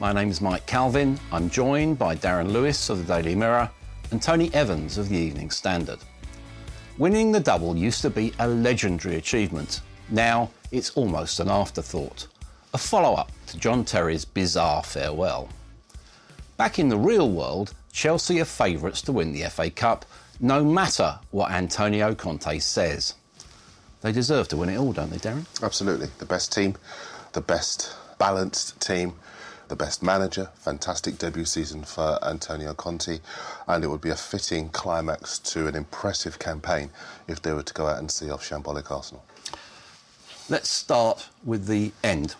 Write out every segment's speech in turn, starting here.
My name is Mike Calvin. I'm joined by Darren Lewis of the Daily Mirror and Tony Evans of the Evening Standard. Winning the double used to be a legendary achievement. Now it's almost an afterthought, a follow up to John Terry's bizarre farewell. Back in the real world, Chelsea are favourites to win the FA Cup, no matter what Antonio Conte says. They deserve to win it all, don't they, Darren? Absolutely. The best team, the best balanced team, the best manager. Fantastic debut season for Antonio Conte, and it would be a fitting climax to an impressive campaign if they were to go out and see off Shambolic Arsenal. Let's start with the end.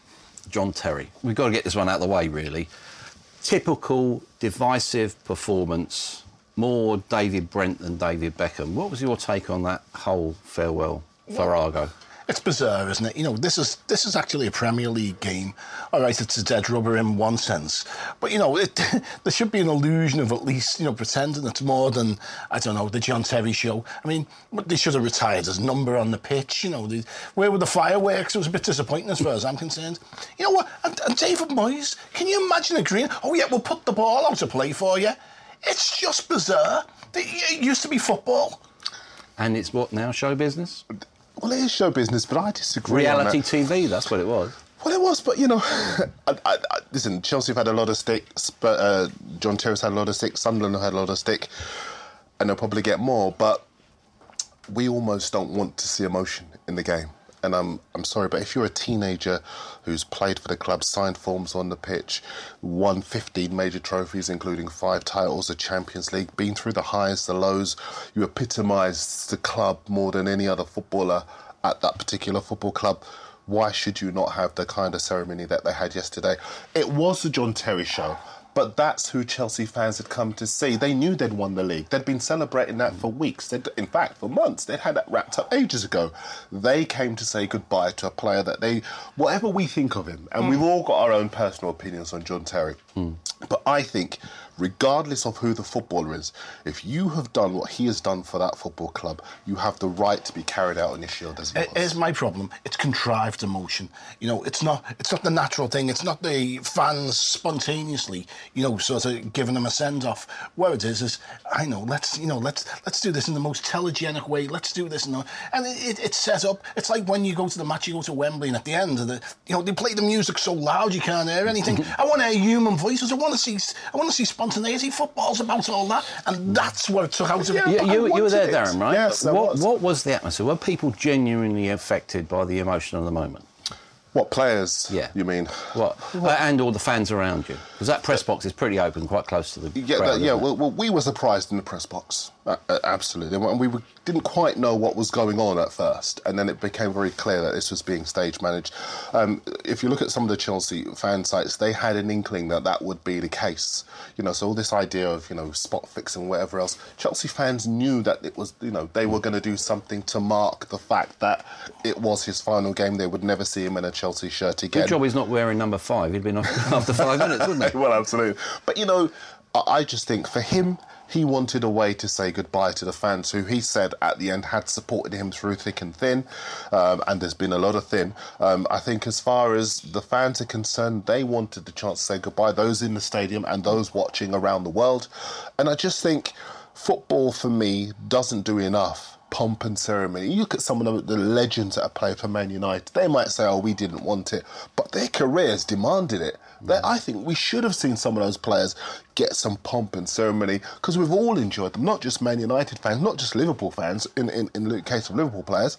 John Terry. We've got to get this one out of the way, really. Typical divisive performance, more David Brent than David Beckham. What was your take on that whole farewell Farrago? It's bizarre, isn't it? You know, this is this is actually a Premier League game. All right, it's a dead rubber in one sense, but you know, it, there should be an illusion of at least you know pretending it's more than I don't know the John Terry show. I mean, they should have retired his number on the pitch. You know, the, where were the fireworks? It was a bit disappointing as far as I'm concerned. You know what? And, and David Moyes, can you imagine agreeing? Oh yeah, we'll put the ball out to play for you. It's just bizarre. It used to be football. And it's what now? Show business? Well, it is show business, but I disagree. Reality TV, that's what it was. Well, it was, but you know, I, I, I, listen. Chelsea have had a lot of stick. But uh, John Terry's had a lot of stick. Sunderland have had a lot of stick, and they'll probably get more. But we almost don't want to see emotion in the game. And I'm I'm sorry, but if you're a teenager who's played for the club, signed forms on the pitch, won 15 major trophies, including five titles, of Champions League, been through the highs, the lows, you epitomise the club more than any other footballer at that particular football club why should you not have the kind of ceremony that they had yesterday? It was the John Terry show. But that's who Chelsea fans had come to see. They knew they'd won the league. They'd been celebrating that for weeks. They'd, in fact, for months. They'd had that wrapped up ages ago. They came to say goodbye to a player that they, whatever we think of him, and mm. we've all got our own personal opinions on John Terry. Mm. But I think regardless of who the footballer is, if you have done what he has done for that football club, you have the right to be carried out on your shield as he it my problem. It's contrived emotion. You know, it's not it's not the natural thing. It's not the fans spontaneously, you know, sort of giving them a send off. Where it is is, I know, let's you know, let's let's do this in the most telegenic way. Let's do this, and and it, it's set up. It's like when you go to the match, you go to Wembley, and at the end of the, you know, they play the music so loud you can't hear anything. I want to hear human voices. I want to see I want to see spontaneity. Football's about all that, and that's what it took out of yeah, it. You, you were there, Darren, right? Yes, what, was. what was the atmosphere? Were people genuinely affected by the emotion of the moment? What players? Yeah. You mean? What? what? and all the fans around you, because that press box is pretty open, quite close to the. Yeah, crowd, that, yeah. Well, well, we were surprised in the press box, uh, uh, absolutely, and we didn't quite know what was going on at first, and then it became very clear that this was being stage managed. Um, if you look at some of the Chelsea fan sites, they had an inkling that that would be the case. You know, so all this idea of you know spot fixing, whatever else, Chelsea fans knew that it was you know they were going to do something to mark the fact that it was his final game. They would never see him in a Chelsea shirt again. Good job he's not wearing number five. He'd been off after five minutes, wouldn't he? well, absolutely. But you know, I just think for him he wanted a way to say goodbye to the fans who he said at the end had supported him through thick and thin, um, and there's been a lot of thin. Um, I think as far as the fans are concerned, they wanted the chance to say goodbye, those in the stadium and those watching around the world. And I just think football for me doesn't do enough pomp and ceremony. You look at some of the, the legends that have played for Man United. They might say, "Oh, we didn't want it," but their careers demanded it. They, I think we should have seen some of those players get some pomp and ceremony because we've all enjoyed them, not just Man United fans, not just Liverpool fans. In in, in the case of Liverpool players.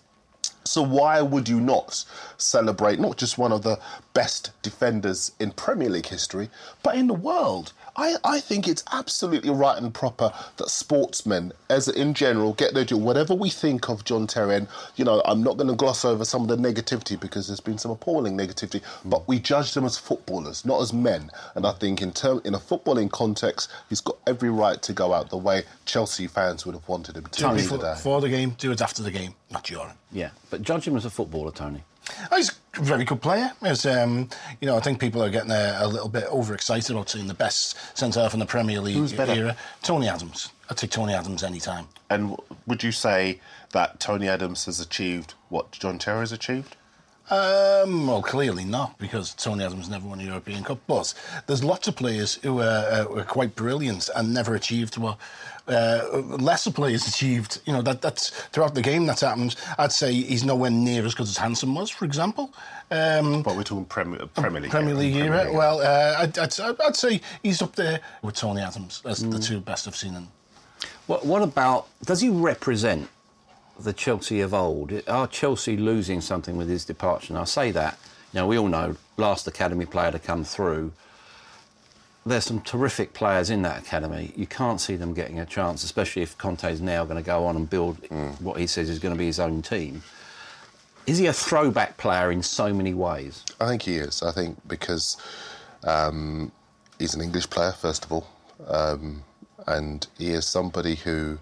So why would you not celebrate not just one of the best defenders in Premier League history, but in the world? I, I think it's absolutely right and proper that sportsmen, as in general, get their due. Whatever we think of John Terry, and you know, I'm not going to gloss over some of the negativity because there's been some appalling negativity, but we judge them as footballers, not as men. And I think in term in a footballing context, he's got every right to go out the way Chelsea fans would have wanted him to. Tony, be for, today. for the game, do it after the game, not during. Yeah, but judge him as a footballer, Tony. Oh, he's a very good player. He's, um, you know, I think people are getting a, a little bit overexcited about seeing the best centre half in the Premier League Who's better? era. Tony Adams. I'd take Tony Adams any time. And would you say that Tony Adams has achieved what John Terry has achieved? Um, well, clearly not, because Tony Adams never won a European Cup. But there's lots of players who are, uh, were quite brilliant and never achieved what uh, lesser players achieved. You know, that that's throughout the game that's happened. I'd say he's nowhere near as good as Hansen was, for example. Um, But we're talking Premier, Premier League. Premier League Premier era. League. Well, uh, I'd, I'd, I'd say he's up there with Tony Adams as the two best I've seen. In. What, what about, does he represent the Chelsea of old? Are Chelsea losing something with his departure? And I say that, you know, we all know last academy player to come through. There's some terrific players in that academy. You can't see them getting a chance, especially if Conte's now going to go on and build what he says is going to be his own team. Is he a throwback player in so many ways? I think he is. I think because um, he's an English player, first of all, um, and he is somebody who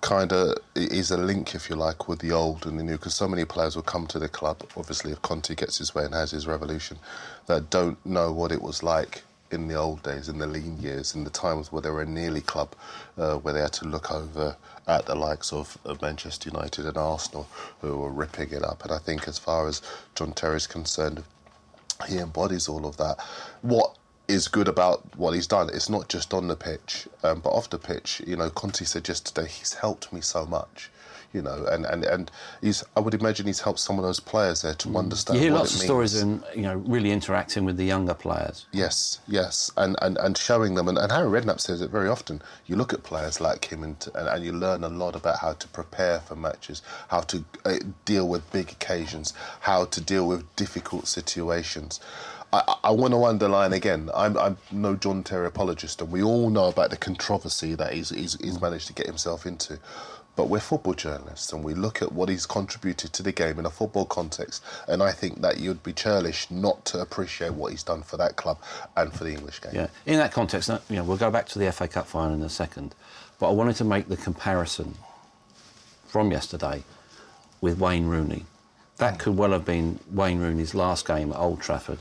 kind of is a link, if you like, with the old and the new. Because so many players will come to the club, obviously, if Conte gets his way and has his revolution, that don't know what it was like in the old days, in the lean years, in the times where they were a nearly club, uh, where they had to look over at the likes of, of Manchester United and Arsenal, who were ripping it up. And I think, as far as John Terry's concerned, he embodies all of that. What is good about what he's done? It's not just on the pitch, um, but off the pitch. You know, Conte said yesterday he's helped me so much. You know, and, and, and he's. I would imagine he's helped some of those players there to understand. You hear what lots it of means. stories and, you know, really interacting with the younger players. Yes, yes, and, and, and showing them, and, and Harry Redknapp says it very often. You look at players like him, and, and and you learn a lot about how to prepare for matches, how to uh, deal with big occasions, how to deal with difficult situations. I, I- want to underline again. I'm, I'm no John Terry apologist, and we all know about the controversy that he's, he's, he's managed to get himself into. But we're football journalists, and we look at what he's contributed to the game in a football context. And I think that you'd be churlish not to appreciate what he's done for that club and for the English game. Yeah. In that context, uh, you know, we'll go back to the FA Cup final in a second, but I wanted to make the comparison from yesterday with Wayne Rooney. That could well have been Wayne Rooney's last game at Old Trafford,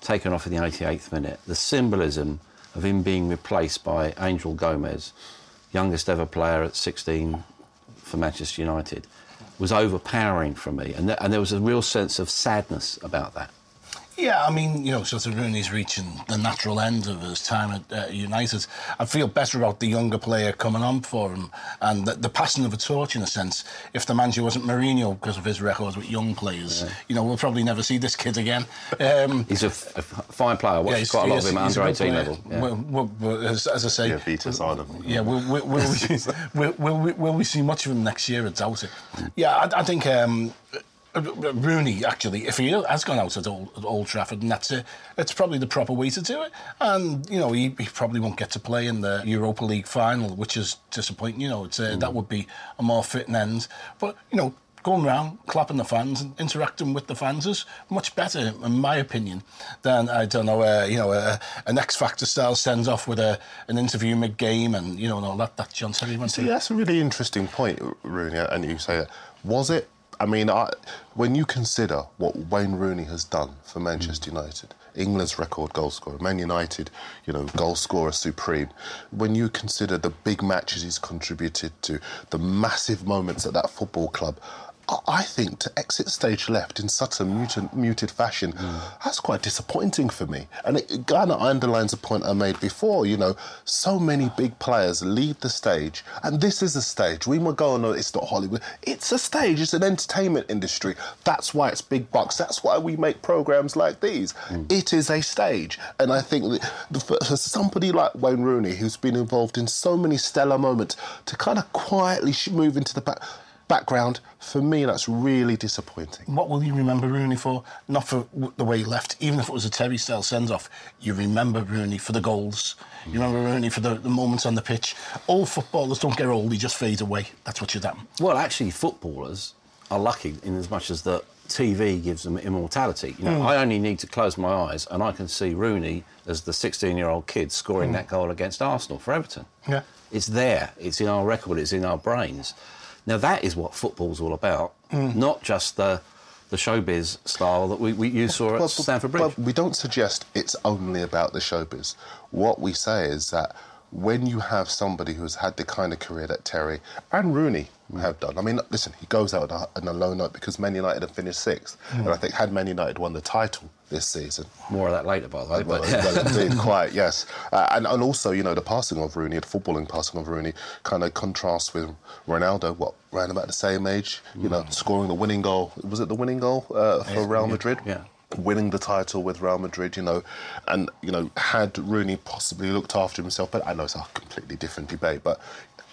taken off in the 88th minute. The symbolism of him being replaced by Angel Gomes, youngest ever player at 16 for Manchester United, was overpowering for me, and, th- and there was a real sense of sadness about that. Yeah, I mean, you know, sort of Rooney's reaching the natural end of his time at uh, United. I feel better about the younger player coming on for him and the, the passing of a torch, in a sense. If the manager wasn't Mourinho because of his records with young players, you know, we'll probably never see this kid again. Um, He's a, f- a f- fine player. I watched he's- quite a lot of him at under a good 18 player. level. Yeah. Well, well, well, as, as I say, Yeah, Vita Sada. yeah, will, will, will, we, will, will, we, will we see much of him next year? I doubt it. Yeah, I, I think um, Rooney, actually, if he has gone out at Old, at Old Trafford, and that's it, it's probably the proper way to do it. And, you know, he, he probably won't get to play in the Europa League final, which is disappointing. You know, it's, uh, that would be a more fitting end. But, you know, going around, clapping the fans and interacting with the fans is much better, in my opinion, than I don't know, uh, you know, uh, an X Factor style sends off with a an interview mid game and you know and all that that John Terry went See, through. that's a really interesting point, Rooney, and you say that. Was it? I mean, I, when you consider what Wayne Rooney has done for Manchester United, England's record goal scorer, Man United, you know, goal scorer supreme. When you consider the big matches he's contributed to, the massive moments at that football club, I- think to exit stage left in such a muted, muted fashion, that's quite disappointing for me. And it kind of underlines a point I made before. You know, so many big players leave the stage, and this is a stage. We might go, oh, no, it's not Hollywood. It's a stage. It's an entertainment industry. That's why it's big bucks. That's why we make programs like these. Hmm. It is a stage, and I think that the, for somebody like Wayne Rooney, who's been involved in so many stellar moments, to kind of quietly move into the back background, for me, that's really disappointing. What will you remember Rooney for? Not for the way he left, even if it was a Terry style send off. You remember Rooney for the goals. You remember Rooney for the, the moments on the pitch. All footballers don't get old, they just fade away. That's what you're happen. Well, actually, footballers are lucky in as much as that TV gives them immortality. You know, hmm. I only need to close my eyes and I can see Rooney as the 16-year-old kid scoring hmm. that goal against Arsenal for Everton. Yeah. It's there. It's in our record. It's in our brains. Now that is what football's all about, not just the the showbiz style that we, we you saw at Well, Stamford Bridge. Well, we don't suggest it's only about the showbiz. What we say is that when you have somebody who's had the kind of career that Terry and Rooney have done, I mean, listen, he goes out on a, on a low note because Man United have finished sixth, and I think had Man United won the title this season, More of that later, by the way. well, But well, indeed, quite, yes. Uh, and, and also, you know, the passing of Rooney, the footballing passing of Rooney, kind of contrasts with Ronaldo, what, around about the same age, you know, scoring the winning goal. Was it the winning goal uh, for Real Madrid? yeah. Winning the title with Real Madrid, you know, and, you know, had Rooney possibly looked after himself, but I know it's a completely different debate, but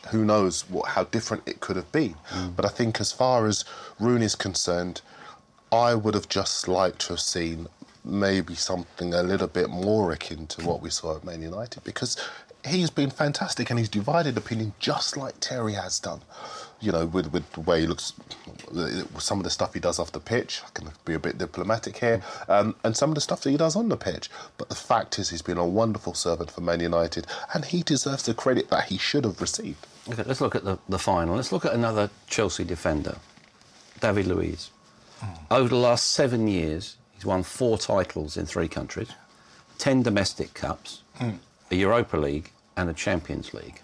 who knows what, how different it could have been. But I think as far as Rooney's concerned, I would have just liked to have seen maybe something a little bit more akin to what we saw at Man United because he's been fantastic and he's divided opinion just like Terry has done. You know, with, with the way he looks, some of the stuff he does off the pitch, I can be a bit diplomatic here, um, and some of the stuff that he does on the pitch. But the fact is, he's been a wonderful servant for Man United and he deserves the credit that he should have received. Okay, let's look at the, the final. Let's look at another Chelsea defender, David Luiz. Over the last seven years, he's won four titles in three countries, ten domestic cups, a Europa League, and a Champions League.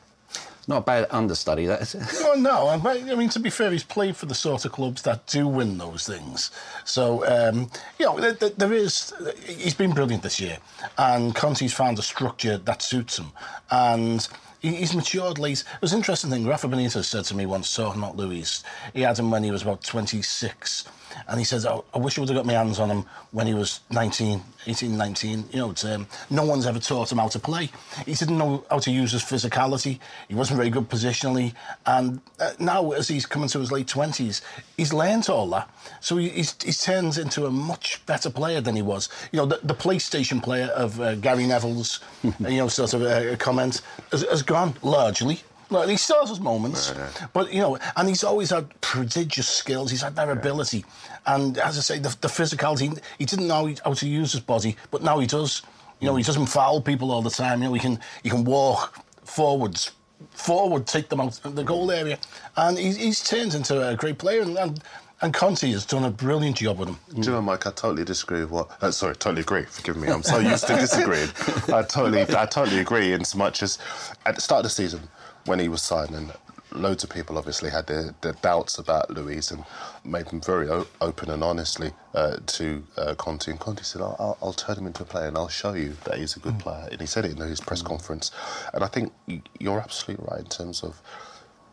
Not a bad understudy, that is. Well, no, but, I mean, to be fair, he's played for the sort of clubs that do win those things. So, um, you know, there, there- is. He's been brilliant this year, and Conte's found a structure that suits him, and. He's matured late. It was an interesting thing. Rafa Benitez said to me once, talking about Luiz, he had him when he was about 26. And he says, oh, I wish I would have got my hands on him when he was 19, 18, 19. You know, um, no one's ever taught him how to play. He didn't know how to use his physicality. He wasn't very good positionally. And uh, now, as he's coming to his late 20s, he's learnt all that. So he, he's, turned into a much better player than he was. You know, the, the PlayStation player of uh, Gary Neville's, you know, sort of uh, comment has, has gone largely. Like, he still has his moments, but you know, and he's always had prodigious skills. He's had that ability, and as I say, the, the physicality. He didn't know how to use his body, but now he does. You know, he doesn't foul people all the time. You know, he can he can walk forwards, forward, take them out of the goal area, and he's, he's turned into a great player. And, and and Conte has done a brilliant job with him. Do you know, Mike? I totally disagree with what. Uh, sorry, totally agree. Forgive me. I'm so used to disagreeing. I totally, I totally agree. In so much as at the start of the season, when he was signing, loads of people obviously had their, their doubts about Luiz and made them very o- open and honestly uh, to uh, Conte. And Conte said, I'll, I'll, "I'll turn him into a player and I'll show you that he's a good player." And he said it in his press conference. And I think you're absolutely right in terms of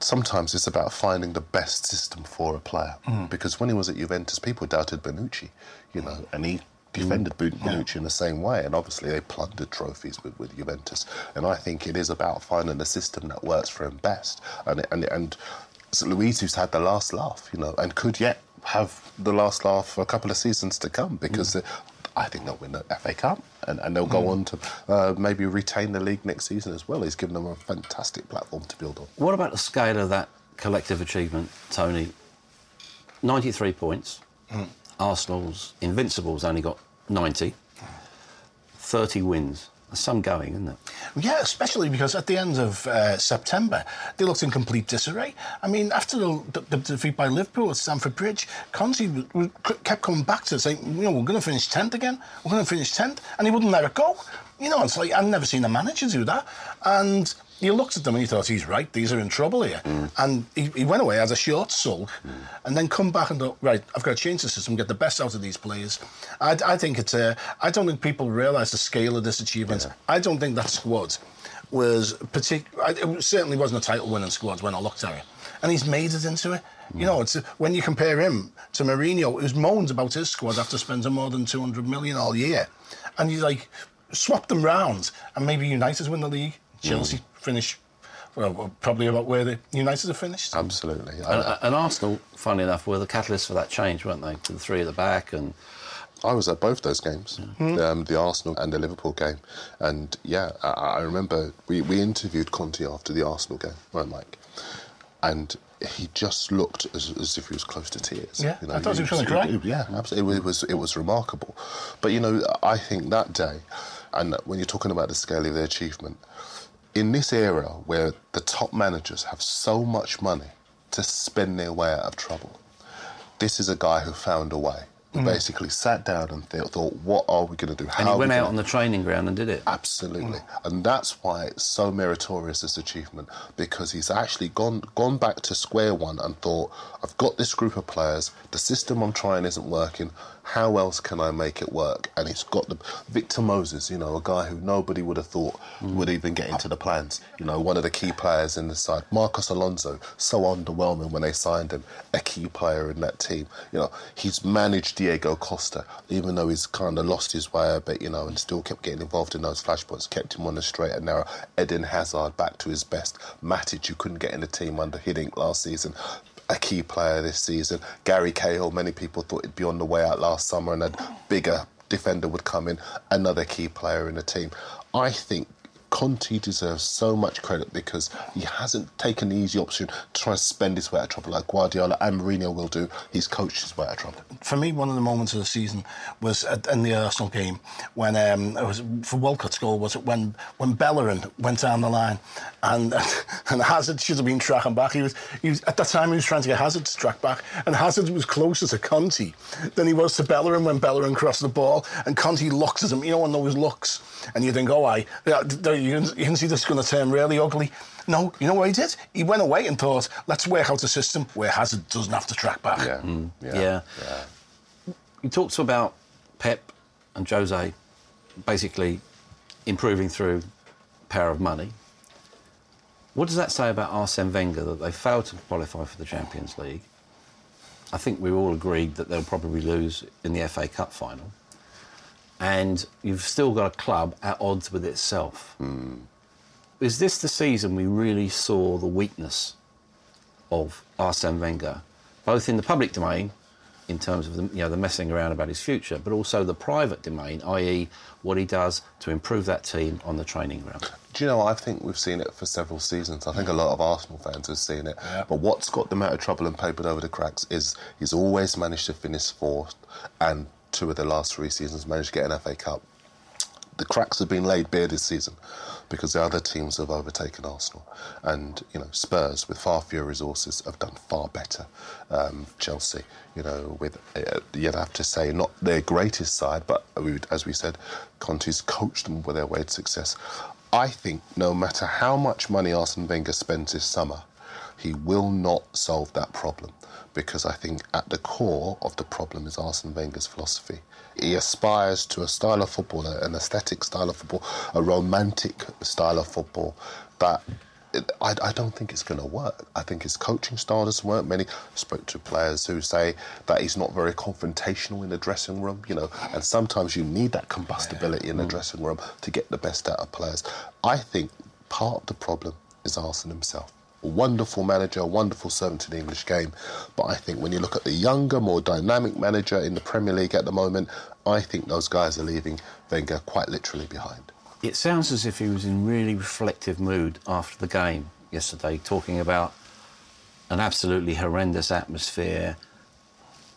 sometimes it's about finding the best system for a player. Because when he was at Juventus, people doubted Bonucci, you know, and he defended Bu- Bonucci in the same way. And obviously, they plundered trophies with, with Juventus. And I think it is about finding a system that works for him best. And and and so Luiz, who's had the last laugh, you know, and could yet have the last laugh for a couple of seasons to come because. uh, I think they'll win the FA Cup and, and they'll go on to uh, maybe retain the league next season as well. He's given them a fantastic platform to build on. What about the scale of that collective achievement, Tony? 93 points. Arsenal's Invincibles only got 90. 30 wins. Some going, isn't it? Yeah, especially because at the end of uh, September, they looked in complete disarray. I mean, after the, the, defeat by Liverpool at Stamford Bridge, Conte kept coming back to saying, you know, we're going to finish 10th again, we're going to finish 10th, and he wouldn't let it go. You know, it's like, I've never seen a manager do that. And you looked at them and you thought, he's right, these are in trouble here. And he, he went away as a short sulk and then come back and thought, right, I've got to change the system, get the best out of these players. I, I think it's, uh, I don't think people realise the scale of this achievement. I don't think that squad was particular. It certainly wasn't a title winning squad when I looked at it. And he's made it into it. You know, it's when you compare him to Mourinho, who's moans about his squad after spending more than 200 million all year. And you like swap them round, and maybe United win the league, Chelsea finish. Well, probably about where the United have finished. Absolutely. And, and Arsenal, funny enough, were the catalyst for that change, weren't they? To the three at the back and I was at both those games, um, the Arsenal and the Liverpool game, and yeah, I, I remember we, we interviewed Conte after the Arsenal game, right, Mike? And he just looked as, as if he was close to tears. Yeah, I thought he was gonna cry. Yeah, absolutely. It was it was remarkable, but you know, I think that day, and when you're talking about the scale of their achievement, in this era where the top managers have so much money to spend their way out of trouble, this is a guy who found a way. Who mm. basically sat down and th- thought, "What are we going to do?" How and he went out on the training ground and did it. Absolutely, mm. and that's why it's so meritorious this achievement because he's actually gone gone back to square one and thought, I've got this group of players. The system I'm trying isn't working. How else can I make it work? And he's got the Victor Moses, you know, a guy who nobody would have thought would mm. even get into the plans. You know, one of the key players in the side. Marcos Alonso, so underwhelming when they signed him, a key player in that team. You know, he's managed Diego Costa, even though he's kind of lost his way a bit, you know, and still kept getting involved in those flashpoints, kept him on the straight and narrow. Eden Hazard back to his best. Matic, you couldn't get in the team under Hiddink last season. A key player this season. Gary Cahill, many people thought he'd be on the way out last summer and a bigger defender would come in. Another key player in the team. I think Conte deserves so much credit because he hasn't taken the easy option to try and spend his way out of trouble like Guardiola and Mourinho will do. He's coached his way out of trouble. for me, one of the moments of the season was at, in the Arsenal game when um, it was for Walcott's goal. Was it when when Bellerin went down the line and and Hazard should have been tracking back. He was, he was at that time he was trying to get Hazard to track back, and Hazard was closer to Conte than he was to Bellerin when Bellerin crossed the ball, and Conte looks at him. You know, on those looks, and you think, oh, I you can, you can see this is going to turn really ugly. No, you know what he did? He went away and thought, let's work out a system where Hazard doesn't have to track back. Hmm. Mm. Yeah. Yeah. You talked about Pep and Jose basically improving through power of money. What does that say about Arsene Wenger that they failed to qualify for the Champions League? I think we all agreed that they'll probably lose in the FA Cup final. And you've still got a club at odds with itself. Hmm. Is this the season we really saw the weakness of Arsene Wenger, both in the public domain, in terms of the, you know the messing around about his future, but also the private domain, i.e., what he does to improve that team on the training ground. Do you know, I think we've seen it for several seasons. I think a lot of Arsenal fans have seen it. But what's got them out of trouble and papered over the cracks is he's always managed to finish fourth and two of the last three seasons managed to get an FA Cup. The cracks have been laid bare this season because the other teams have overtaken Arsenal. And, you know, Spurs, with far fewer resources, have done far better. Um, Chelsea, you know, with, uh, you'd have to say, not their greatest side, but as we said, Conte's coached them with their way to success. I think no matter how much money Arsene Wenger spends this summer, he will not solve that problem because I think at the core of the problem is Arsene Wenger's philosophy. He aspires to a style of football, an aesthetic style of football, a romantic style of football that I, I don't think it's going to work. I think his coaching style doesn't work. Many spoke to players who say that he's not very confrontational in the dressing room, you know, and sometimes you need that combustibility in the mm. dressing room to get the best out of players. I think part of the problem is Arsene himself. Wonderful manager, wonderful servant in the English game. But I think when you look at the younger, more dynamic manager in the Premier League at the moment, I think those guys are leaving Wenger quite literally behind. It sounds as if he was in really reflective mood after the game yesterday, talking about an absolutely horrendous atmosphere.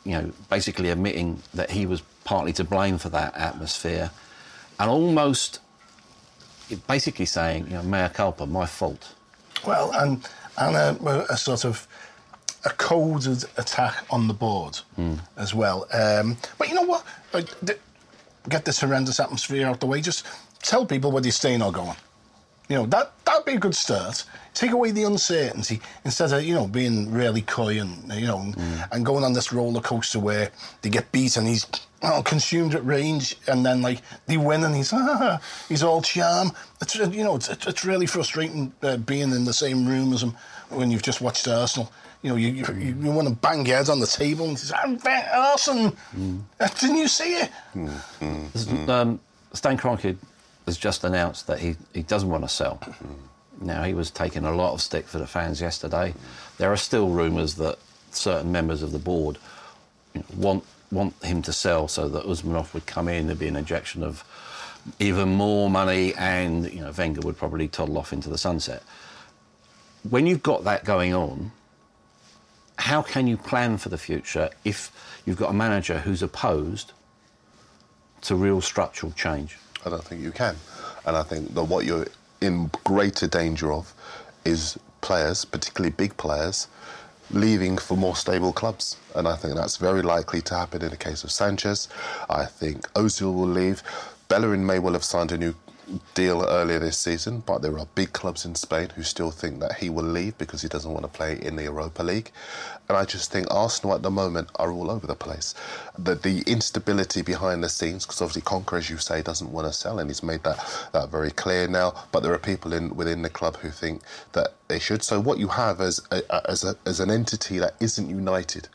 You know, basically admitting that he was partly to blame for that atmosphere, and almost basically saying, you know, mea culpa, my fault. Well, and and a, a sort of a coded attack on the board as well. Um, but you know what? Th- get this horrendous atmosphere out the way. Just tell people whether you're staying or going. You know, that, that'd be a good start. Take away the uncertainty instead of, you know, being really coy and, you know, mm. and going on this roller coaster where they get beat and he's consumed at range and then, like, they win and he's, ah, he's all charm. It's, you know, it's, it's really frustrating uh, being in the same room as him when you've just watched Arsenal. You know, you, you, you want to bang your head on the table and say, I'm Arsenal. Mm. Didn't you see it? Mm. Um, Stan Kroenke has just announced that he, he doesn't want to sell. Now, he was taking a lot of stick for the fans yesterday. There are still rumours that certain members of the board want want him to sell so that Usmanov would come in, there'd be an injection of even more money, and you know Wenger would probably toddle off into the sunset. When you've got that going on, how can you plan for the future if you've got a manager who's opposed to real structural change? I don't think you can. And I think that what you're in greater danger of is players, particularly big players, leaving for more stable clubs. And I think that's very likely to happen in the case of Sanchez. I think Ozil will leave. Bellerin may well have signed a new deal earlier this season, but there are big clubs in Spain who still think that he will leave because he doesn't want to play in the Europa League. And I just think Arsenal at the moment are all over the place. The, the instability behind the scenes, because obviously Kroenke, as you say, doesn't want to sell, and he's made that, that very clear now. But there are people in within the club who think that they should. So what you have as a, as, a, as an entity that isn't united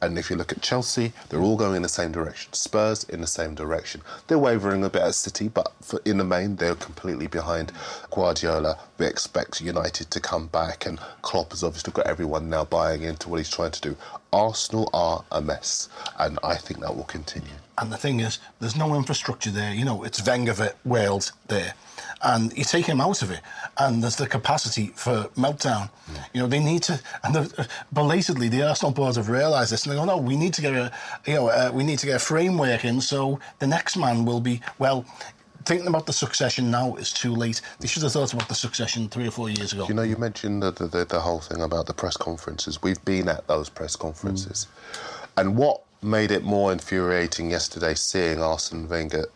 and if you look at Chelsea, they're all going in the same direction. Spurs in the same direction. They're wavering a bit at City, but for, in the main, they're completely behind Guardiola. We expect United to come back, and Klopp has obviously got everyone now buying into what he's trying to do. Arsenal are a mess, and I think that will continue. And the thing is, there's no infrastructure there. You know, it's Wenger Wales there and you take him out of it, and there's the capacity for meltdown. Mm. You know, they need to, and the, belatedly, the Arsenal board have realised this, and they go, no, we need to get a, you know, uh, we need to get a framework in, so the next man will be well. Thinking about the succession now is too late. They should have thought about the succession three or four years ago. You know, you mentioned the, the, the whole thing about the press conferences. We've been at those press conferences. Mm. And what made it more infuriating yesterday seeing Arsene Wenger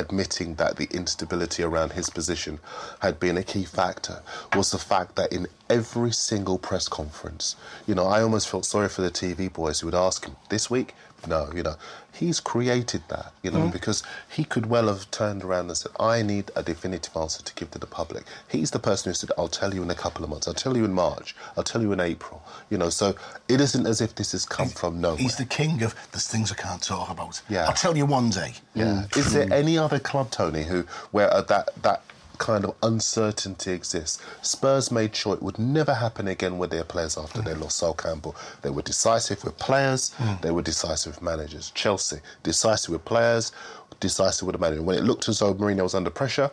admitting that the instability around his position had been a key factor was the fact that in every single press conference, you know, I almost felt sorry for the TV boys who would ask him, this week, no, you know, he's created that, you know, mm. because he could well have turned around and said, I need a definitive answer to give to the public. He's the person who said, I'll tell you in a couple of months, I'll tell you in March, I'll tell you in April, you know, so it isn't as if this has come he's, from nowhere. He's the king of there's things I can't talk about. Yeah. I'll tell you one day. Yeah. Mm. Is there any other club, Tony, who where uh, that that kind of uncertainty exists. Spurs made sure it would never happen again with their players after mm. they lost Sol Campbell. They were decisive with players, mm. they were decisive with managers. Chelsea, decisive with players, decisive with the manager. When it looked as though Mourinho was under pressure,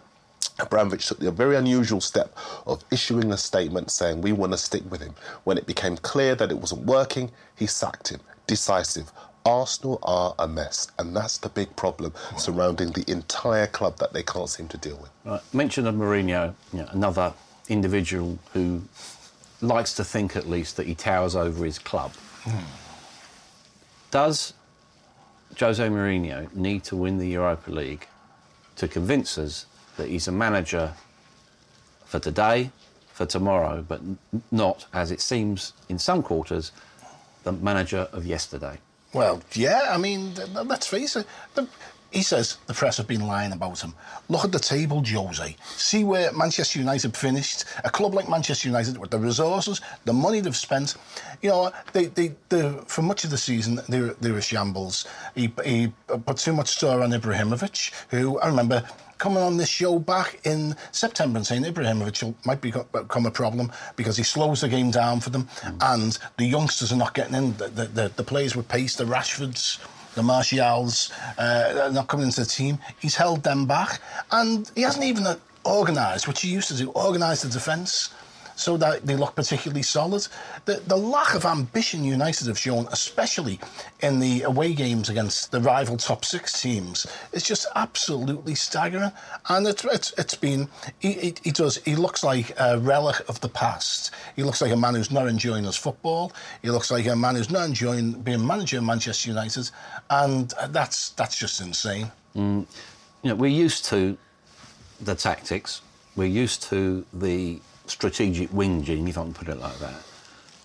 Abramovich took the very unusual step of issuing a statement saying we want to stick with him. When it became clear that it wasn't working, he sacked him. Decisive, Arsenal are a mess, and that's the big problem surrounding the entire club that they can't seem to deal with. Right. Mention of Mourinho, you know, another individual who likes to think at least that he towers over his club. Mm. Does Jose Mourinho need to win the Europa League to convince us that he's a manager for today, for tomorrow, but not, as it seems in some quarters, the manager of yesterday? Well, yeah, I mean, let's face it. The, he says the press have been lying about him. Look at the table, Jose. See where Manchester United finished. A club like Manchester United, with the resources, the money they've spent, you know, they, they, they for much of the season, they were, they were shambles. He, he put too much store on Ibrahimovic, who I remember coming on this show back in September and saying Ibrahimovic might become a problem because he slows the game down for them mm. and the youngsters are not getting in. The, the, the, the players with pace, the Rashfords, the Martials, uh, not coming into the team. He's held them back and he hasn't even organised, which he used to do, organised the defence so that they look particularly solid. The, the lack of ambition United have shown, especially in the away games against the rival top six teams, is just absolutely staggering. And it, it's, it's been, he, he, he does, he looks like a relic of the past. He looks like a man who's not enjoying his football. He looks like a man who's not enjoying being manager of Manchester United. And that's, that's just insane. Mm. You know, we're used to the tactics we're used to the strategic wing whinging, if I can put it like that.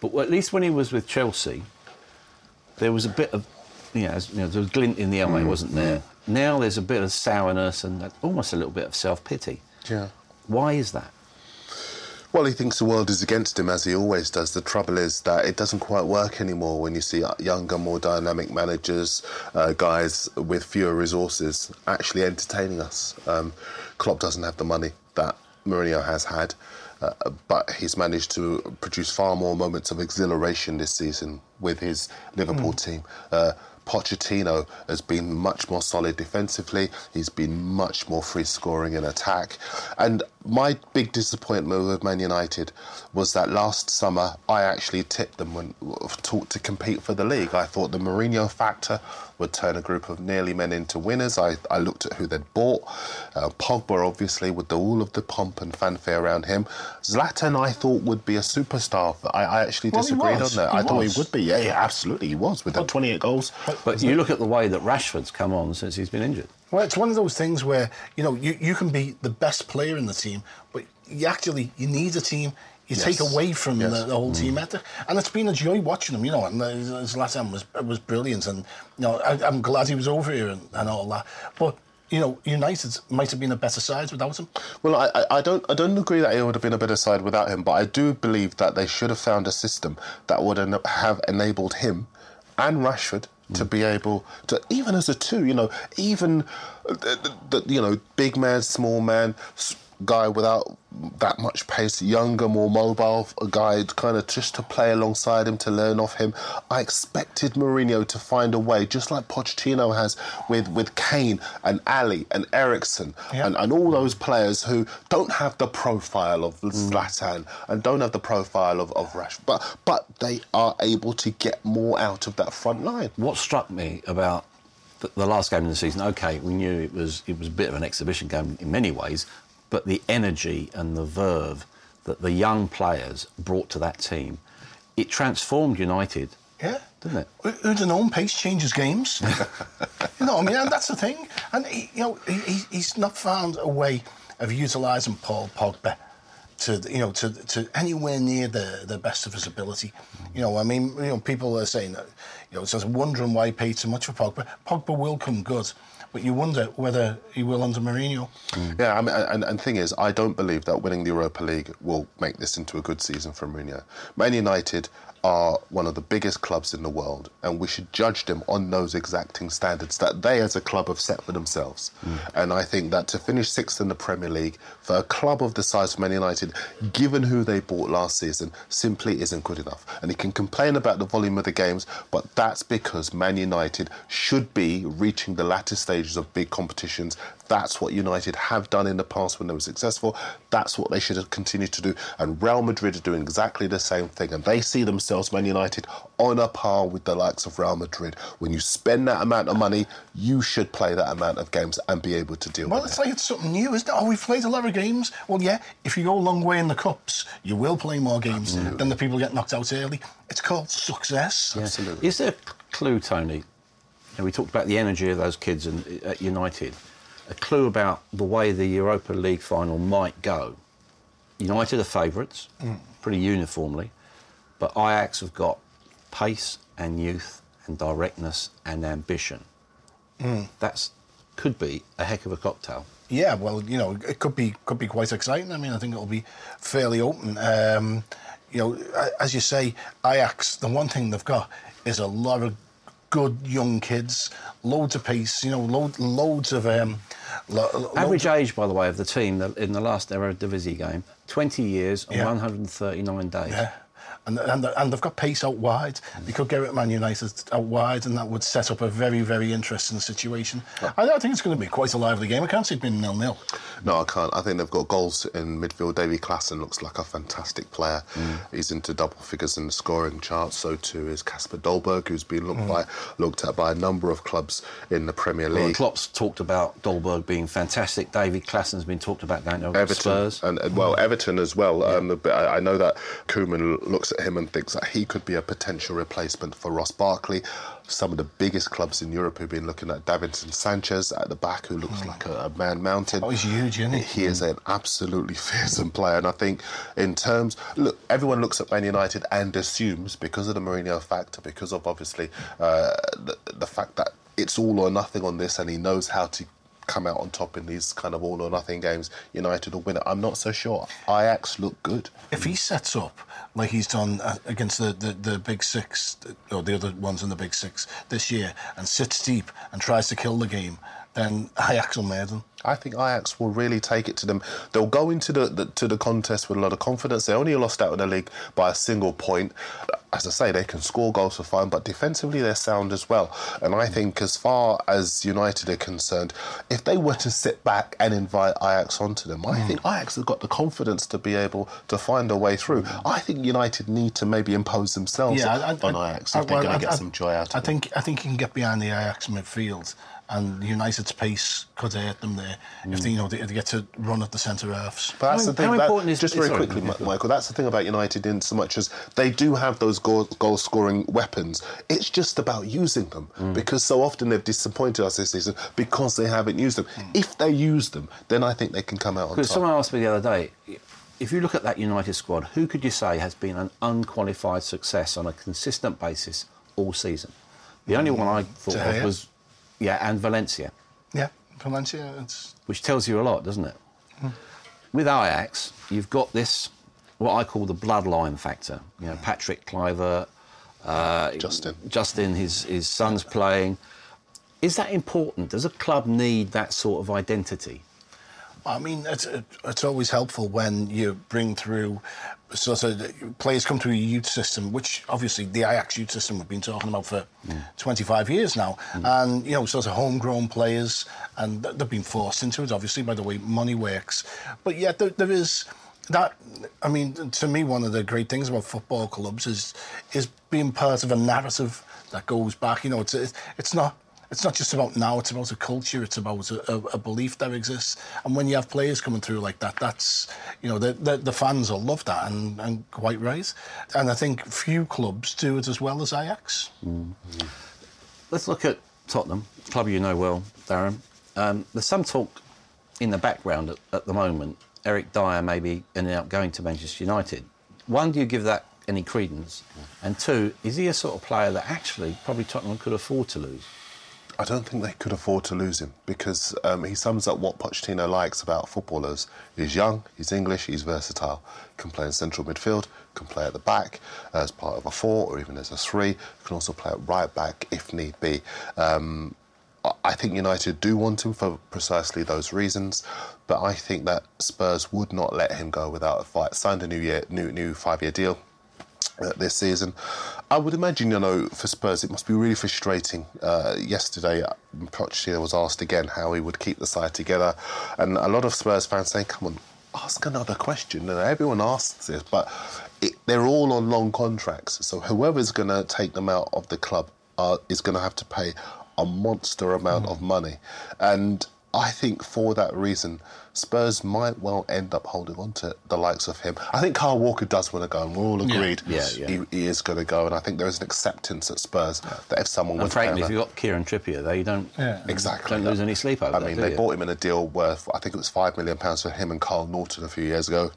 But at least when he was with Chelsea, there was a bit of, you know, you know there was glint in the eye, wasn't there? Now there's a bit of sourness and almost a little bit of self pity. Yeah. Why is that? Well, he thinks the world is against him, as he always does. The trouble is that it doesn't quite work anymore when you see younger, more dynamic managers, uh, guys with fewer resources, actually entertaining us. Um, Klopp doesn't have the money that Mourinho has had, uh, but he's managed to produce far more moments of exhilaration this season with his Liverpool mm. team. Uh, Pochettino has been much more solid defensively. He's been much more free scoring in attack. And my big disappointment with Man United was that last summer I actually tipped them when taught to compete for the league. I thought the Mourinho factor would turn a group of nearly men into winners. I, I looked at who they'd bought. Uh, Pogba, obviously, with the, all of the pomp and fanfare around him. Zlatan, I thought would be a superstar. I, I actually well, disagreed on that. He I was. thought he would be. Yeah, yeah absolutely, he was with the 28 goals. But, but you look at the way that Rashford's come on since he's been injured. Well, it's one of those things where you know you, you can be the best player in the team, but you actually you need a team. You yes. take away from yes. the, the, whole mm. team ethic, and it's been a joy watching him. You know, and his last time was was brilliant, and you know I, am glad he was over here and, and all that. But you know, United might have been a better side without him. Well, I, I don't I don't agree that it would have been a better side without him, but I do believe that they should have found a system that would have enabled him and Rashford to be able to even as a two, you know, even the, the, you know big man, small man, guy without that much pace, younger, more mobile a guy, kind of just to play alongside him, to learn off him. I expected Mourinho to find a way, just like Pochettino has with, with Kane and Alli and Eriksen yep. and, and all those players who don't have the profile of mm. Zlatan and don't have the profile of, of Rashford, but, but they are able to get more out of that front line. What struck me about the last game of the season, okay, we knew it was it was a bit of an exhibition game in many ways, but the energy and the verve that the young players brought to that team, it transformed United. Yeah. Didn't it? Who'd have known pace changes games? you know, I mean, and that's the thing. And, he, you know, he, he's not found a way of utilising Paul Pogba to you know to to anywhere near the the best of his ability. You know, I mean, you know, people are saying that you know, it's just wondering why he paid so much for Pogba. Pogba will come good but you wonder whether he will under Mourinho. Mm. Yeah, I mean, and, and thing is, I don't believe that winning the Europa League will make this into a good season for Mourinho. Man United are one of the biggest clubs in the world, and we should judge them on those exacting standards that they as a club have set for themselves. Mm. And I think that to finish sixth in the Premier League for a club of the size of Man United, given who they bought last season, simply isn't good enough. And he can complain about the volume of the games, but that's because Man United should be reaching the latter stages of big competitions that's what United have done in the past when they were successful. That's what they should have continued to do. And Real Madrid are doing exactly the same thing. And they see themselves, Man United, on a par with the likes of Real Madrid. When you spend that amount of money, you should play that amount of games and be able to deal well, with it. Well, it's like it's something new, isn't it? Oh, we've played a lot of games. Well, yeah, if you go a long way in the Cups, you will play more games Absolutely. than the people get knocked out early. It's called success. Yeah. Absolutely. Is there a clue, Tony? And we talked about the energy of those kids in, uh, at United a clue about the way the Europa League final might go. United are favourites, mm. pretty uniformly, but Ajax have got pace and youth and directness and ambition. Mm. That's could be a heck of a cocktail. Yeah, well, you know, it could be could be quite exciting. I mean, I think it'll be fairly open. Um, you know, as you say, Ajax. The one thing they've got is a lot of good young kids, loads of pace, you know, load, loads of. Um, lo- Average loads age, by the way, of the team in the last Eredivisie game, 20 years and yeah. 139 days. Yeah and and, and they've got pace out wide. They could get at Man United out wide, and that would set up a very very interesting situation. I, I, think it's going to be quite a lively game. I can't see it being nil nil. No, I can't. I think they've got goals in midfield. Davy Klaassen looks like a fantastic player. Mm. He's into double figures in the scoring chart. So too is Kasper Dolberg, who's been looked mm. by looked at by a number of clubs in the Premier League. Well, Klopp's talked about Dolberg being fantastic. David Klaassen's been talked about going to Everton, Spurs, and, and well, mm. Everton as well. Yeah. Um, I know that Koeman looks at him and thinks that he could be a potential replacement for Ross Barkley. Some of the biggest clubs in Europe who've been looking at Davinson Sanchez at the back, who looks like a, a man mounted. Oh, he's huge, isn't he? He is an absolutely fearsome player, and I think in terms, look, everyone looks at Man United and assumes because of the Mourinho factor, because of obviously uh, the, the fact that it's all or nothing on this, and he knows how to come out on top in these kind of all or nothing games. United will win it. I'm not so sure. Ajax look good. If he sets up like he's done uh, against the, the, the big six, or the other ones in the big six this year, and sits deep and tries to kill the game, then Ajax will murder them. I think Ajax will really take it to them. They'll go into the, the, to the contest with a lot of confidence. They only lost out in the league by a single point. As I say, they can score goals for fun, but defensively they're sound as well. And I think, as far as United are concerned, if they were to sit back and invite Ajax onto them, I think Ajax have got the confidence to be able to find a way through. I think United need to maybe impose themselves on Ajax if they're going to get some joy out of I it. think I think you can get behind the Ajax midfield, and United's pace could hurt them there if they you know they, they get to run at the centre halves. But that's How- the thing. how that- important is- just very sorry. quickly, Mi- Michael. That's the thing about United, in so much as they do have those goal, goal scoring weapons. It's just about using them Mm. because so often they've disappointed us this season because they haven't used them. If they use them, then I think they can come out on Because someone asked me the other day, if you look at that United squad, who could you say has been an unqualified success on a consistent basis all season? The only one I thought of was, yeah, and Valencia, Yeah, Valencia. It's which tells you a lot, doesn't it? With Ajax, you've got this, what I call the bloodline factor. You know, Patrick Kluivert, uh, Justin. Justin, his his son's playing. Is that important? Does a club need that sort of identity? I mean, it's it's always helpful when you bring through sort of players come through a youth system, which obviously the Ajax youth system we've been talking about for 25 years now, mm. and you know, sort of homegrown players, and they've been forced into it, obviously by the way money works, but yet there, there is. That I mean, to me, one of the great things about football clubs is is being part of a narrative that goes back. You know, it's it's not it's not just about now, it's about a culture, it's about a, a, belief that exists. And when you have players coming through like that, that's, you know, the, the, the fans will love that and, and quite right. And I think few clubs do it as well as Ajax. Let's look at Tottenham, club you know well, Darren. Um, there's some talk in the background at, at the moment. Eric Dier maybe ending up going to Manchester United. One, do you give that any credence? And two, is he a sort of player that actually probably Tottenham could afford to lose? I don't think they could afford to lose him because um, he sums up what Pochettino likes about footballers. He's young, he's English, he's versatile. Can play in central midfield, can play at the back as part of a four or even as a three. Can also play at right back if need be. Um, I- think United do want him for precisely those reasons, but I think that Spurs would not let him go without a fight. Signed a new year, new new five-year deal uh, this season. I would imagine, you know, for Spurs, it must be really frustrating. Uh, yesterday, uh, Pochettino was asked again how he would keep the side together, and a lot of Spurs fans saying, "Come on, ask another question." And everyone asks this, but it, they're all on long contracts, so whoever's going to take them out of the club uh, is going to have to pay a monster amount of money, and I think for that reason, Spurs might well end up holding on to the likes of him. I think Kyle Walker does want to go, and we're all agreed Yeah, yeah. He, he is going to go. And I think there is an acceptance at Spurs that if someone And would frankly, pay if you've got Kieran Trippier there, you don't, Yeah. Exactly. don't lose any sleep over I that, mean, they you? bought him in a deal worth, I think it was five million pounds for him and Kyle Naughton a few years ago.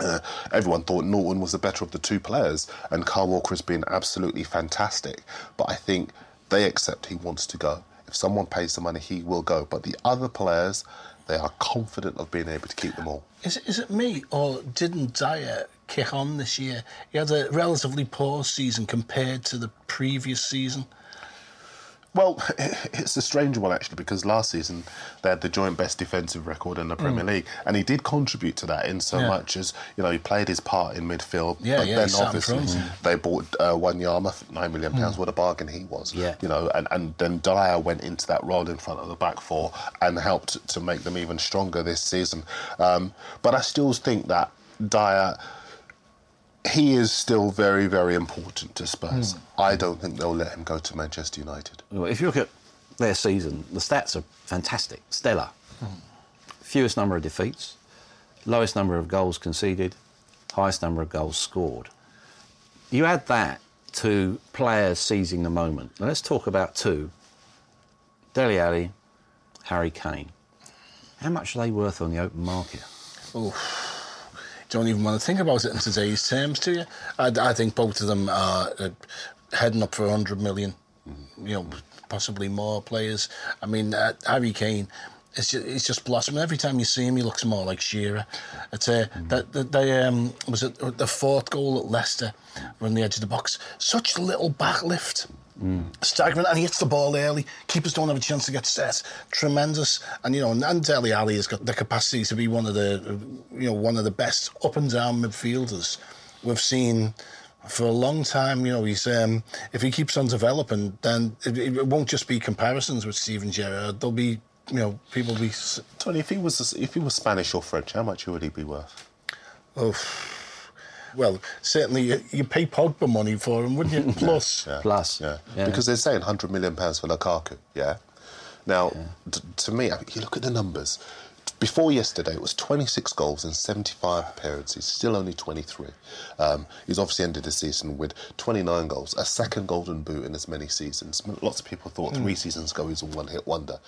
Uh, everyone thought Naughton was the better of the two players, and Kyle Walker has been absolutely fantastic. But I think they accept he wants to go. If someone pays the money, he will go. But the other players, they are confident of being able to keep them all. Is, it- is it me, or didn't Dier kick on this year? He had a relatively poor season compared to the previous season. Well, it's a strange one actually because last season they had the joint best defensive record in the Premier League, and he did contribute to that in so Mm. Yeah. much as you know he played his part in midfield. Yeah, but yeah, then he obviously front. they bought uh, Wanyama, nine million pounds. What a bargain he was. Yeah. you know, and and then Dier went into that role in front of the back four and helped to make them even stronger this season. Um, but I still think that Dier he is still very, very important to Spurs. Hmm. I don't think they'll let him go to Manchester United. Well, If you look at their season, the stats are fantastic, stellar. Hmm. Fewest number of defeats, lowest number of goals conceded, highest number of goals scored. you add that to players seizing the moment. Now let's talk about two. Dele Alli, Harry Kane. How much are they worth on the open market? Oh, don't even want to think about it in today's terms, do you? I, I think both of them are uh, heading up for 100 million, you know, possibly more players. I mean, uh, Harry Kane. It's just, it's just blossoming. Every time you see him, he looks more like Shearer. It's uh, mm. that, that they um, was it the fourth goal at Leicester on the edge of the box. Such little backlift. Mm. Staggering, and he hits the ball early. Keepers don't have a chance to get set. Tremendous, and you know, and Dele Alli has got the capacity to be one of the, you know, one of the best up and down midfielders we've seen for a long time. You know, he's um, if he keeps on developing, then it, it, won't just be comparisons with Steven Gerrard. There'll be, you know, people will be. Tony, if he was if he was Spanish or French, how much would he be worth? Oh well, certainly you, you pay Pogba money for him, wouldn't you? Plus. yeah. Plus. Yeah. yeah. Because they're saying 100 million pounds for Lukaku, yeah? Now, yeah. T- to me, you look at the numbers. Before yesterday, it was 26 goals in 75 appearances, still only 23. Um, he's obviously ended the season with 29 goals, a second golden boot in as many seasons. Lots of people thought mm. three seasons ago he was a one hit wonder.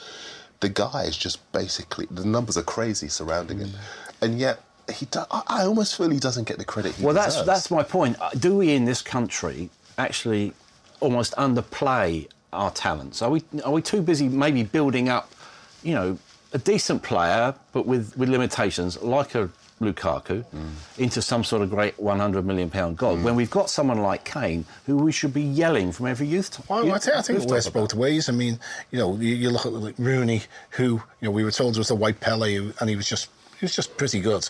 The guy is just basically, the numbers are crazy surrounding mm. him. And yet, he do, I almost feel he doesn't get the credit well, deserves. that's that's my point. Uh, do we in this country actually almost underplay our talents? Are we are we too busy maybe building up, you know, a decent player but with with limitations like a Lukaku mm. into some sort of great 100 million pound god mm. when we've got someone like Kane who we should be yelling from every youth. T- well, youth, I think, I think it works both ways. I mean, you know, you, you look at like Rooney, who you know we were told was the white Pele, and he was just he was just pretty good.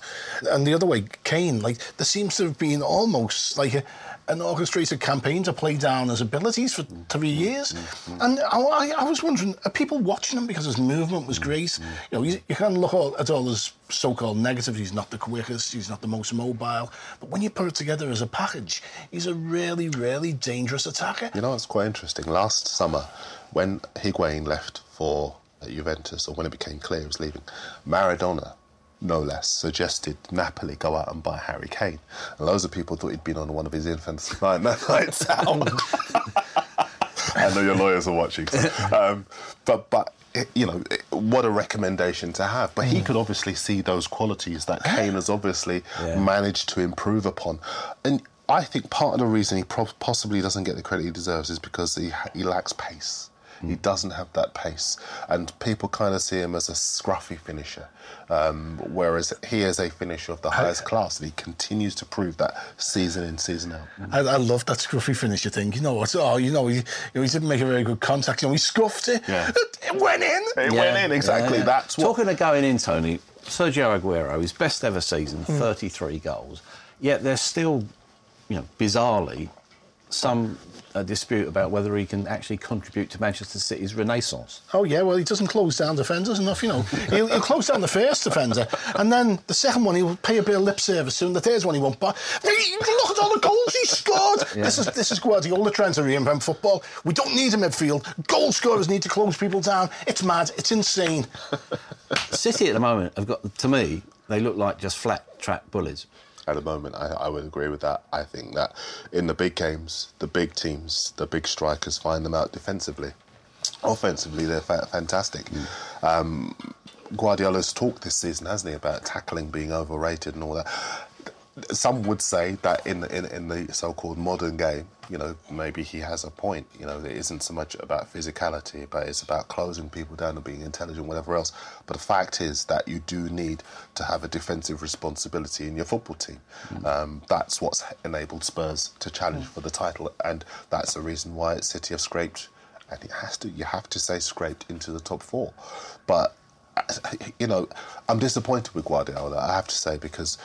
And the other way, Kane, like there seems to have been almost like a, an orchestrated campaign to play down his abilities for three years. And I, I, was wondering, are people watching him because his movement was great? You know, you, you can look at all his so-called negatives. He's not the quickest. He's not the most mobile. But when you put it together as a package, he's a really, really dangerous attacker. You know, it's quite interesting. Last summer, when Higuain left for uh, Juventus, or when it became clear he was leaving, Maradona no less, suggested Napoli go out and buy Harry Kane. And loads of people thought he'd been on one of his infamous night, nights out. I know your lawyers are watching. So. Um, but, but you know, what a recommendation to have. But he mm. could obviously see those qualities that Kane has obviously yeah. managed to improve upon. And I think part of the reason he possibly doesn't get the credit he deserves is because he, he lacks pace. He doesn't have that pace, and people kind of see him as a scruffy finisher, um, whereas he is a finisher of the highest I, class, and he continues to prove that season in, season out. I, I love that scruffy finisher thing. You know what? Oh, you know, he, you know, he didn't make a very good contact. You know, he scuffed it. Yeah. It went in. It yeah. went in exactly. Yeah, That's what... talking of going in, Tony. Sergio Aguero, his best ever season, mm. 33 goals. Yet there's still, you know, bizarrely, some a dispute about whether he can actually contribute to Manchester City's renaissance. Oh yeah, well he doesn't close down defenders enough, you know. he'll, he'll, close down the first defender, and then the second one he'll pay a bit of lip service to, and the third one he won't. But look at all the goals he scored. Yeah. This is this is Guardiola trying to reinvent football. We don't need a midfield. Goal scorers need to close people down. It's mad. It's insane. City at the moment have got to me they look like just flat track bullies at the moment. I, I, would agree with that. I think that in the big games, the big teams, the big strikers find them out defensively. Offensively, they're fa- fantastic. Mm. Um, Guardiola's talked this season, hasn't he, about tackling being overrated and all that some would say that in the, in, in the so-called modern game, you know, maybe he has a point. You know, it isn't so much about physicality, but it's about closing people down and being intelligent, whatever else. But the fact is that you do need to have a defensive responsibility in your football team. Mm. Um, that's what's enabled Spurs to challenge mm. for the title, and that's the reason why City have scraped. And it has to. You have to say scraped into the top four, but you know, I'm disappointed with Guardiola. I have to say because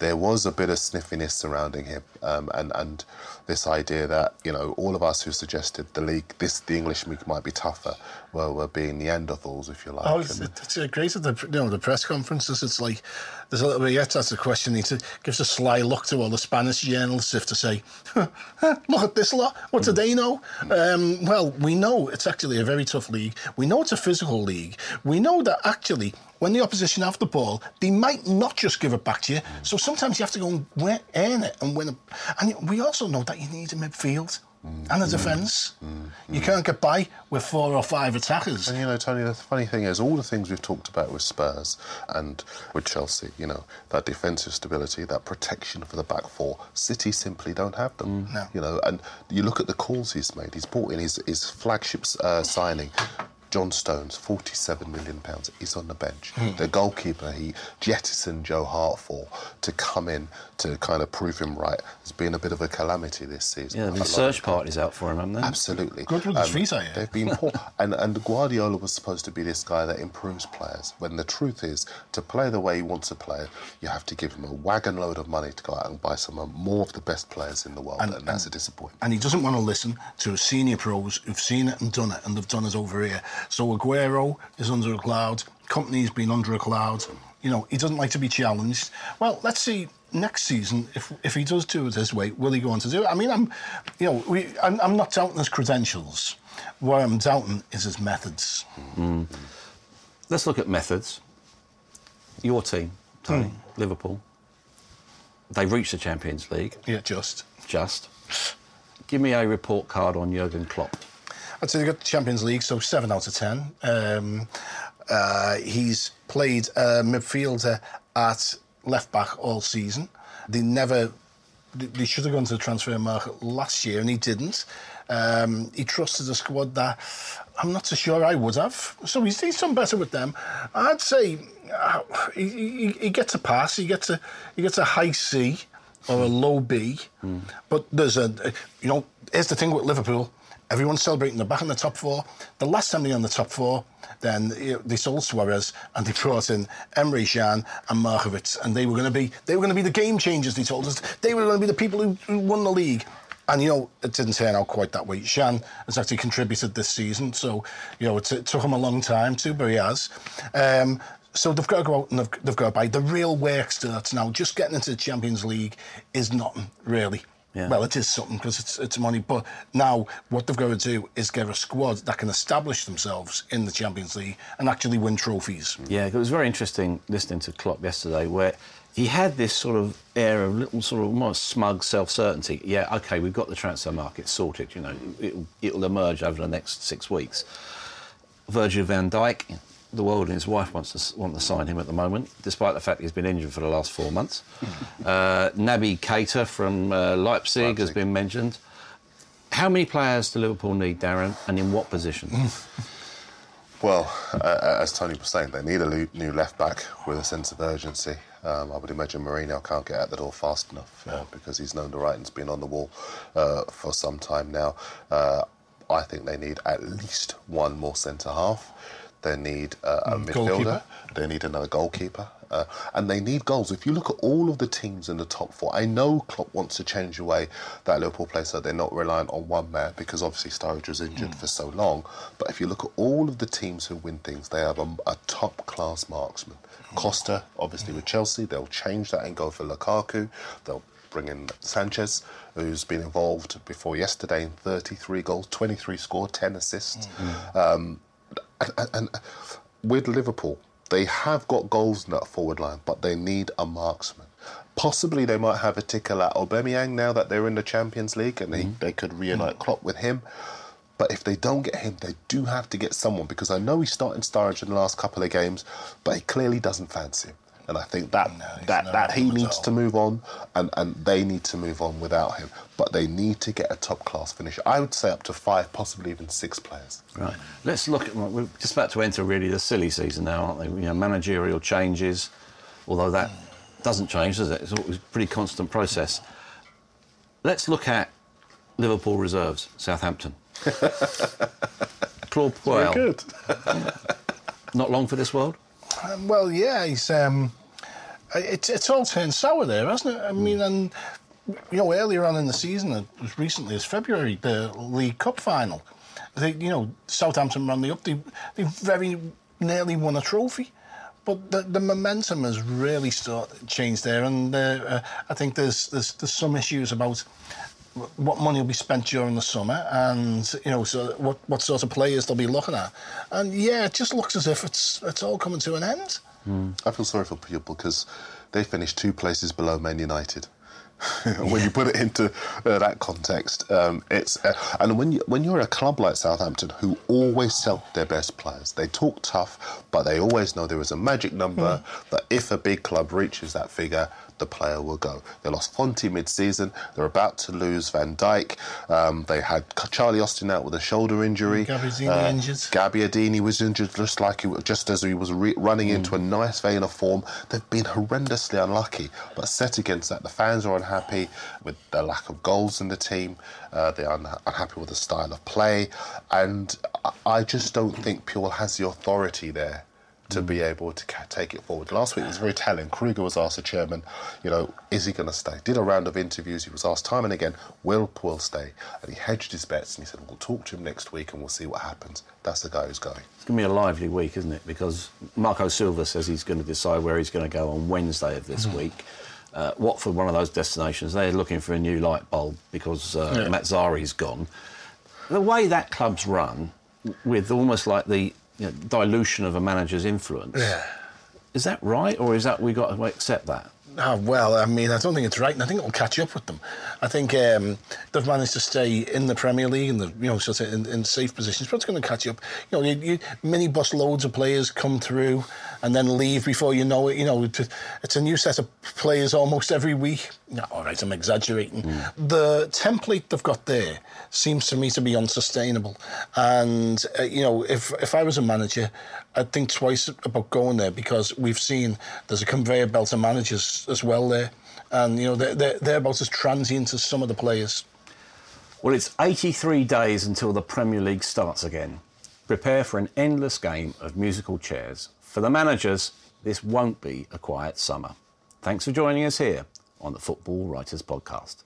there was a bit of sniffiness surrounding him, um, and and this idea that you know all of us who suggested the league, this the English league might be tougher, well, we're being Neanderthals, if you like. Oh, it's, it's great at the you know the press conferences. It's like there's a little bit yet. That's a question. He gives a sly look to all the Spanish journalists, if to say, "Look at this lot. What do they know?" Um, well, we know it's actually a very tough league. We know it's a physical league. We know that actually when the opposition have the ball, they might not just give it back to you. So sometimes you have to go and earn it and win it. And we also know that you need a midfield. Mm. And a mm. defence. Mm. You can't get by with four or five attackers. And you know, Tony, the funny thing is, all the things we've talked about with Spurs and with Chelsea, you know, that defensive stability, that protection for the back four, City simply don't have them. No. You know, and you look at the calls he's made. He's brought in his, his flagship uh, signing. John Stones, forty-seven million pounds. He's on the bench. Hmm. The goalkeeper he jettisoned Joe Hart for to come in to kind of prove him right has been a bit of a calamity this season. Yeah, A the search of- party's out for him, haven't they? Absolutely. Good with his um, feet, are you? They've been poor. and, and Guardiola was supposed to be this guy that improves players. When the truth is, to play the way he wants to play, you have to give him a wagon load of money to go out and buy some more of the best players in the world. And, And- that's a disappointment. and he doesn't want to listen to senior pros who've seen it and done it, and they've done it over here. So Aguero is under a cloud. Kompany's been under a cloud. You know, he doesn't like to be challenged. Well, let's see next season if if he does do it this way, will he go on to do it? I mean, I'm, you know, we, I'm, I'm not doubting his credentials. What I'm doubting is his methods. Let's look at methods. Your team, Tony, Hmm. Liverpool. They reached the Champions League, Yeah, just. just. Give me a report card on Jurgen Klopp. I'd say they got the Champions League, so seven out of ten. Um, uh, he's played uh, midfielder at left back all season. They never, they- should have gone to the transfer market last year, and he didn't. Um, he trusted a squad that I'm not so sure I would have. So he's, he's done better with them. I'd say uh, he, he, he gets a pass. He gets a he gets a high C or a low B. But there's a, you know, here's the thing with Liverpool. Everyone's celebrating they're back in the top four. The last time they were in the top four, then know, they sold Suarez and they brought in Emre Can and Markovic, and they were going to be they were going to be the game changers. They told us they were going to be the people who, who won the league. And you know, it didn't turn out quite that way. Can has actually contributed this season, so you know it, it took him a long time to, but he has. Um, so they've got to go out and they've, they've got to buy. The real work starts now. Just getting into the Champions League is nothing really. Yeah. Well, it is something because it's it's money. But now what they've got to do is get a squad that can establish themselves in the Champions League and actually win trophies. Yeah, it was very interesting listening to Klopp yesterday, where he had this sort of air of little sort of almost smug self-certainty. Yeah, okay, we've got the transfer market sorted. You know, it'll, it'll emerge over the next six weeks. Virgil van Dijk, the world and his wife wants to want to sign him at the moment, despite the fact he's been injured for the last four months. uh, Naby Keita from uh, Leipzig, has been mentioned. How many players do Liverpool need, Darren, and in what position? Well, uh, as Tony was saying, they need a new left back with a sense of urgency. Um, I would imagine Moreno can't get out the door fast enough uh, because he's known the writing's been on the wall uh, for some time now. Uh, I think they need at least one more centre half. They need uh, a midfielder. goalkeeper. They need another goalkeeper. Uh, and they need goals. If you look at all of the teams in the top four, I know Klopp wants to change the way that Liverpool play so they're not reliant on one man because obviously Sturridge was injured for so long. But if you look at all of the teams who win things, they have a, a top class marksman. Costa, obviously with Chelsea, they'll change that and go for Lukaku. They'll bring in Sanchez, who's been involved before yesterday in 33 goals, 23 scored, 10 assists. Um, and, and with Liverpool, they have got goals in that forward line, but they need a marksman. Possibly they might have a tickle at Aubameyang now that they're in the Champions League, and they, mm-hmm. they could mm-hmm. reunite Klopp with him. But if they don't get him, they do have to get someone because I know he's starting Sturridge in the last couple of games, but he clearly doesn't fancy him. And I think that he's that, not that he needs to move on, and, and they need to move on without him. But they need to get a top class finisher. I would say up to five, possibly even six players. Right. Let's look at. We're just about to enter really the silly season now, aren't they? You know, managerial changes, although that doesn't change, does it? It's always a pretty constant process. Let's look at Liverpool reserves, Southampton. Claude Puel, Good. not long for this world. Um, well, yeah, he's. Um, it's it's all turned sour there, hasn't it? I mean, and you know, earlier on in the season, it was recently as February, the League Cup final. They, you know, Southampton ran the up. They, they very nearly won a trophy. But the, the momentum has really start, changed there, and uh, uh, I think there's, there's there's some issues about what money will be spent during the summer, and you know, so what what sort of players they'll be looking at, and yeah, it just looks as if it's it's all coming to an end. I feel sorry for people because they finished two places below Man United. when you put it into uh, that context, um, it's uh, and when you when you're a club like Southampton who always sell their best players, they talk tough, but they always know there is a magic number that if a big club reaches that figure, the player will go. They lost Fonte mid-season. They're about to lose Van Dijk. Um, they had Charlie Austin out with a shoulder injury. Gabbiadini injured. Gabbiadini was injured just like he, just as he was re- running Hmm. into a nice vein of form. They've been horrendously unlucky, but set against that, the fans are unhappy with the lack of goals in the team. Uh, they are unha- unhappy with the style of play, and I- I just don't think Puel has the authority there to be able to take it forward. Last week it was very telling. Krueger was asked, the chairman, you know, is he going to stay? Did a round of interviews. He was asked time and again, will Puel stay? And he hedged his bets and he said, we'll talk to him next week and we'll see what happens. That's the guy who's going. It's going to be a lively week, isn't it? Because Marco Silva says he's going to decide where he's going to go on Wednesday of this week. Uh, Watford, one of those destinations, they're looking for a new light bulb because uh, Mazzari's gone. The way that club's run, with almost like the you know, dilution of a manager's influence, Yeah. is that right, or is that we got to accept that? Ah, well, I mean, I don't think it's right, and I think it'll catch up with them. I think um, they've managed to stay in the Premier League and the you know sort of in, in safe positions, but it's going to catch up. You know, you, you mini bus loads of players come through and then leave before you know it. You know, it's, a new set of players almost every week. No, all right, I'm exaggerating. The template they've got there seems to me to be unsustainable, and uh, you know, if if I was a manager, I'd think twice about going there because we've seen there's a conveyor belt of managers as well there, and you know they're they're, they're about as transient as some of the players. Well, it's 83 days until the Premier League starts again. Prepare for an endless game of musical chairs. For the managers, this won't be a quiet summer. Thanks for joining us here on the Football Writers Podcast.